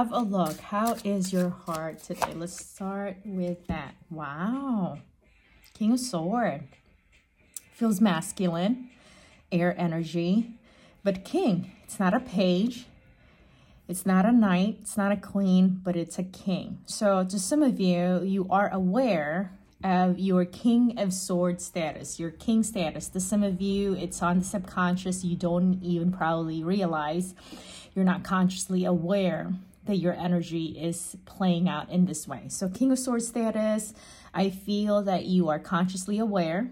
have a look. How is your heart today? Let's start with that. Wow. King of Sword. Feels masculine, air energy. But king, it's not a page. It's not a knight, it's not a queen, but it's a king. So to some of you, you are aware of your king of swords status, your king status. To some of you, it's on the subconscious. You don't even probably realize you're not consciously aware that your energy is playing out in this way. So king of swords status, I feel that you are consciously aware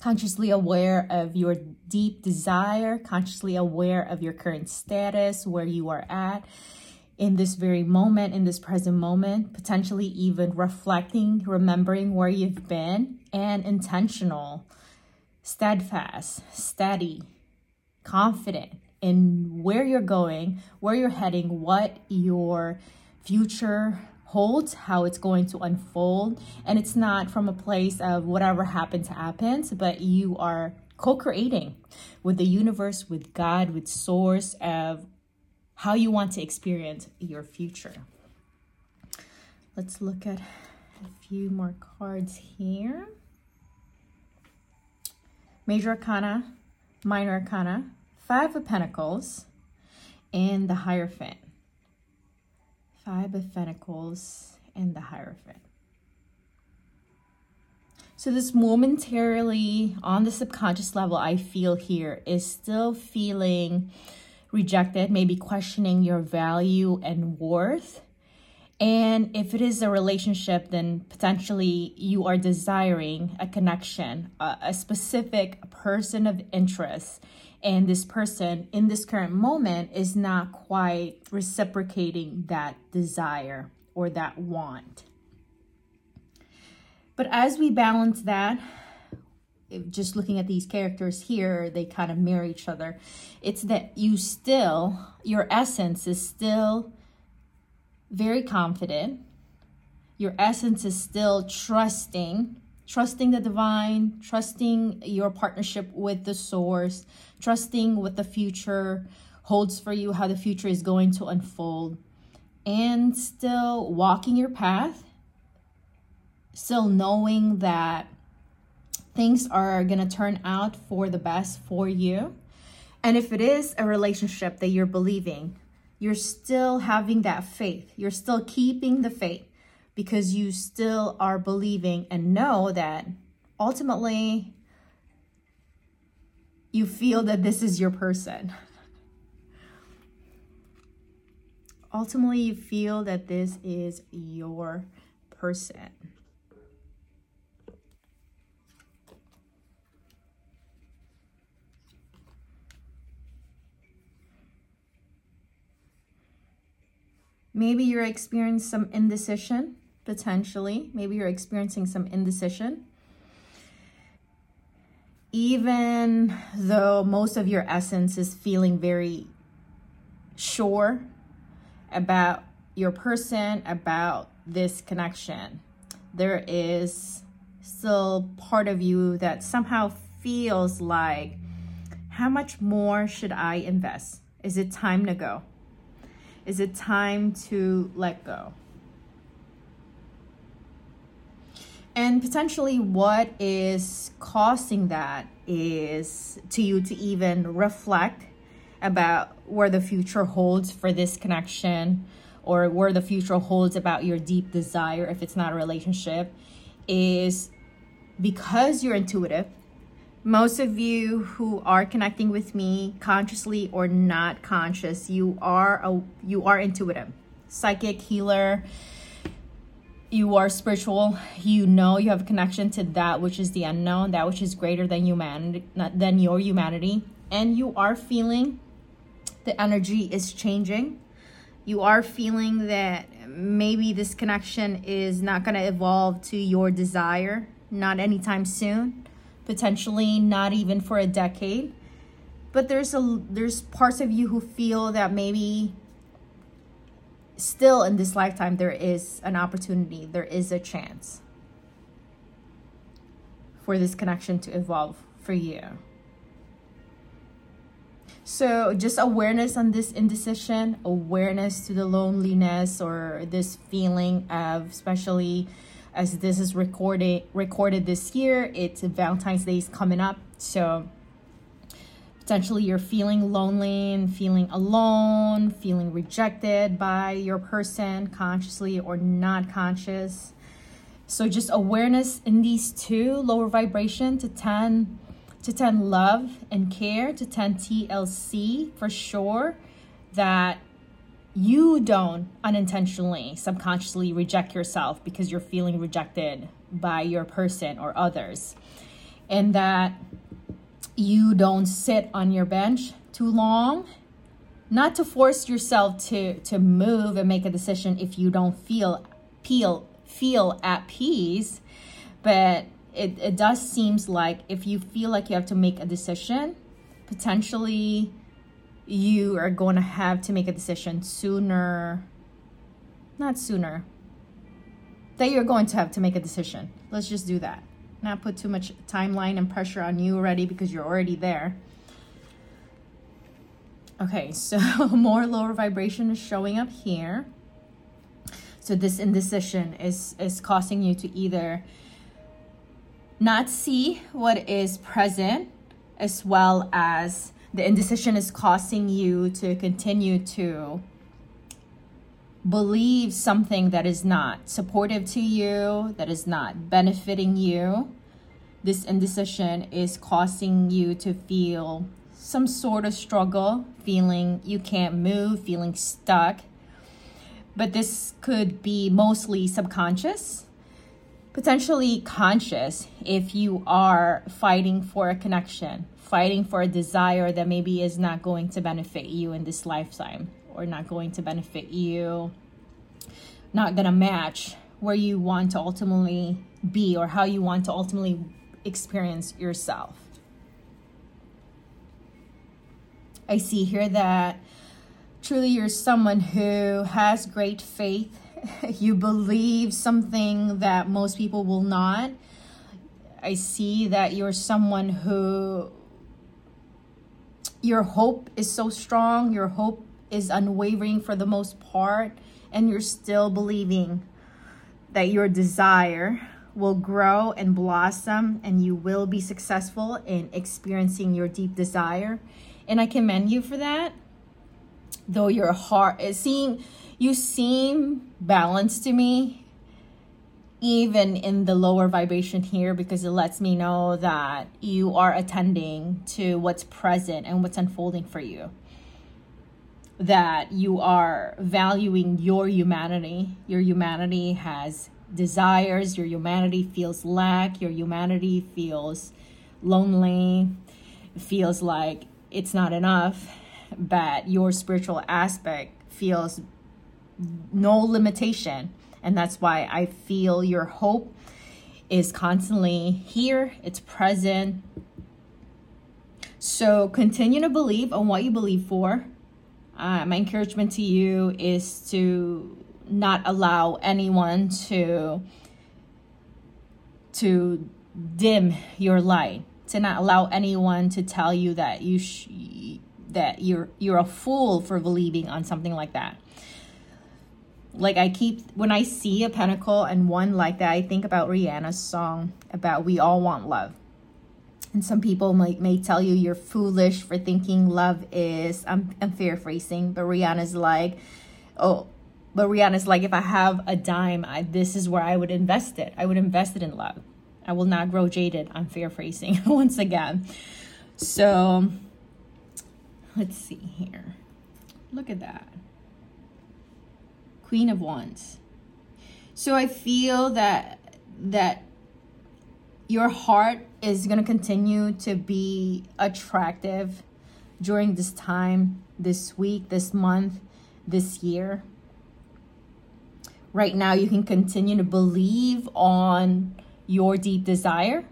consciously aware of your deep desire, consciously aware of your current status, where you are at in this very moment, in this present moment, potentially even reflecting, remembering where you've been, and intentional, steadfast, steady, confident in where you're going, where you're heading, what your future holds, how it's going to unfold. And it's not from a place of whatever happens, happens, but you are co creating with the universe, with God, with Source of how you want to experience your future. Let's look at a few more cards here. Major Arcana, Minor Arcana, Five of Pentacles, and the Hierophant. Five of Pentacles and the Hierophant. So this momentarily on the subconscious level I feel here is still feeling rejected, maybe questioning your value and worth. And if it is a relationship, then potentially you are desiring a connection, a, a specific person of interest and this person in this current moment is not quite reciprocating that desire or that want. But as we balance that, just looking at these characters here, they kind of mirror each other. It's that you still, your essence is still very confident. Your essence is still trusting trusting the divine, trusting your partnership with the source, trusting what the future holds for you, how the future is going to unfold, and still walking your path, still knowing that things are going to turn out for the best for you. And if it is a relationship that you're believing, you're still having that faith. You're still keeping the faith because you still are believing and know that ultimately you feel that this is your person. Ultimately, you feel that this is your person. Maybe you're experiencing some indecision potentially. Maybe you're experiencing some indecision. Even though most of your essence is feeling very sure about your person, about this connection, there is still part of you that somehow feels like, how much more should I invest? Is it time to go? Is it time to let go? And potentially, what is causing that is to you to even reflect about where the future holds for this connection or where the future holds about your deep desire, if it's not a relationship, is because you're intuitive. Most of you who are connecting with me consciously or not conscious, you are a, you are intuitive, psychic healer, you are spiritual. You know you have a connection to that which is the unknown that which is greater than humanity than your humanity. And you are feeling the energy is changing. You are feeling that maybe this connection is not going to evolve to your desire not anytime soon potentially not even for a decade but there's a there's parts of you who feel that maybe still in this lifetime, there is an opportunity, there is a chance for this connection to evolve for you. So, just awareness on this indecision, awareness to the loneliness or this feeling of, especially as this is recorded recorded this year, it's Valentine's Day is coming up. So, potentially you're feeling lonely and feeling alone, feeling rejected by your person, consciously or not conscious. So, just awareness in these two lower vibration to 10 to 10 love and care, to 10 TLC for sure, that you don't unintentionally, subconsciously reject yourself because you're feeling rejected by your person or others. And that you don't sit on your bench too long. Not to force yourself to, to move and make a decision if you don't feel feel feel at peace, but it, it does seems like if you feel like you have to make a decision, potentially you are going to have to make a decision sooner, not sooner, that you're going to have to make a decision. Let's just do that. Not put too much timeline and pressure on you already because you're already there. Okay, so more lower vibration is showing up here. So this indecision is is causing you to either not see what is present as well as the indecision is causing you to continue to believe something that is not supportive to you, that is not benefiting you. This indecision is causing you to feel some sort of struggle, feeling you can't move, feeling stuck. But this could be mostly subconscious potentially conscious if you are fighting for a connection, fighting for a desire that maybe is not going to benefit you in this lifetime or not going to benefit you, not going to match where you want to ultimately be or how you want to ultimately experience yourself. I see here that truly you're someone who has great faith you believe something that most people will not. I see that you're someone who your hope is so strong, your hope is unwavering for the most part, and you're still believing that your desire will grow and blossom and you will be successful in experiencing your deep desire. And I commend you for that. Though your heart is seeing you seem balanced to me even in the lower vibration here because it lets me know that you are attending to what's present and what's unfolding for you. That you are valuing your humanity. Your humanity has desires. Your humanity feels lack. Your humanity feels lonely. Feels like it's not enough. But your spiritual aspect feels no limitation. And that's why I feel your hope is constantly here, it's present. So continue to believe on what you believe for. Uh, my encouragement to you is to not allow anyone to to dim your light to not allow anyone to tell you that you sh- that you're you're a fool for believing on something like that like I keep when I see a pentacle and one like that, I think about Rihanna's song about we all want love. And some people might may tell you you're foolish for thinking love is I'm I'm paraphrasing, but Rihanna's like, oh, but Rihanna's like, if I have a dime, I, this is where I would invest it. I would invest it in love. I will not grow jaded. I'm paraphrasing once again. So let's see here. Look at that. Queen of Wands. So I feel that that your heart is going to continue to be attractive during this time, this week, this month, this year. Right now, you can continue to believe on your deep desire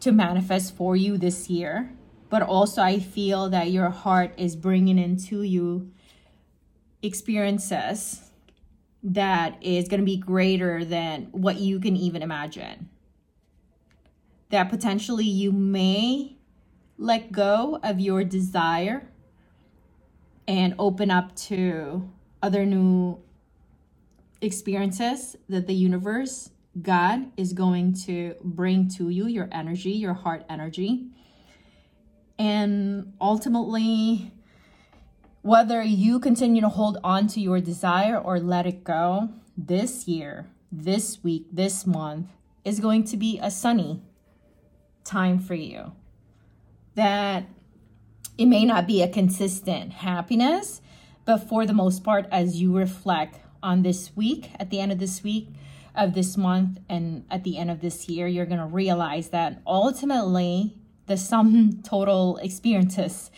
to manifest for you this year. But also, I feel that your heart is bringing into you experiences that is going to be greater than what you can even imagine. That potentially you may let go of your desire and open up to other new experiences that the universe, God, is going to bring to you, your energy, your heart energy. And ultimately, whether you continue to hold on to your desire or let it go, this year, this week, this month is going to be a sunny time for you. That it may not be a consistent happiness, but for the most part, as you reflect on this week, at the end of this week, of this month, and at the end of this year, you're going to realize that ultimately the sum total experiences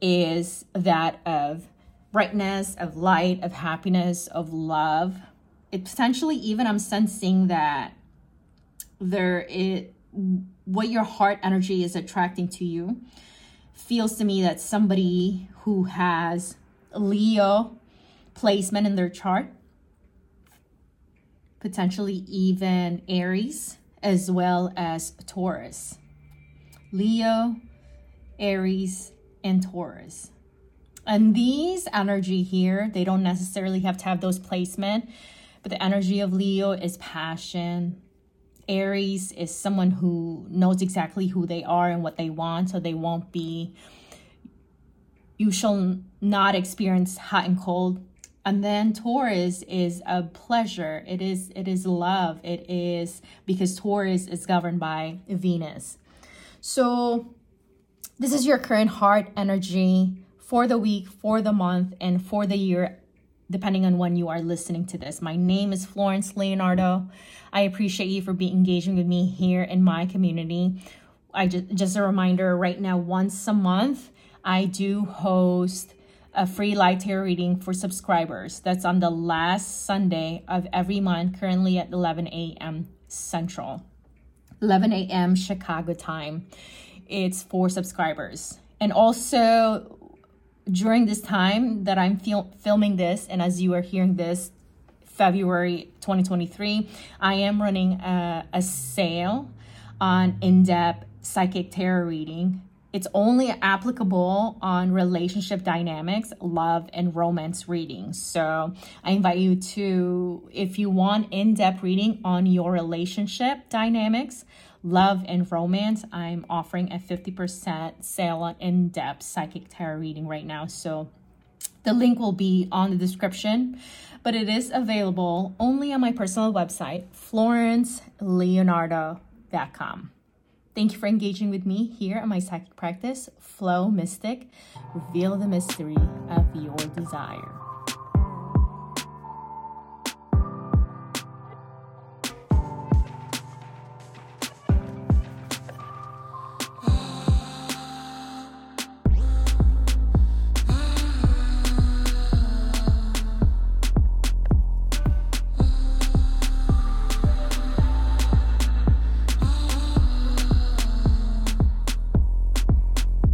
is that of brightness, of light, of happiness, of love. It potentially even I'm sensing that there is what your heart energy is attracting to you feels to me that somebody who has Leo placement in their chart, potentially even Aries, as well as Taurus. Leo, Aries, and Taurus. And these energy here, they don't necessarily have to have those placement, but the energy of Leo is passion, Aries is someone who knows exactly who they are and what they want, so they won't be, you shall not experience hot and cold. And then Taurus is a pleasure. It is it is love. It is because Taurus is governed by Venus. So this is your current heart energy for the week, for the month, and for the year depending on when you are listening to this. My name is Florence Leonardo. I appreciate you for being engaging with me here in my community. I just just a reminder right now once a month I do host a free live tarot reading for subscribers. That's on the last Sunday of every month, currently at 11 a.m. Central, 11 a.m. Chicago time. It's for subscribers. And also, during this time that I'm fil- filming this, and as you are hearing this, February 2023, I am running a, a sale on in depth psychic tarot reading. It's only applicable on relationship dynamics, love, and romance readings. So I invite you to, if you want in depth reading on your relationship dynamics, love and romance, I'm offering a 50% sale on in depth psychic tarot reading right now. So the link will be on the description, but it is available only on my personal website, florenceleonardo.com. Thank you for engaging with me here on my psychic practice, FLO Mystic. Reveal the mystery of your desire.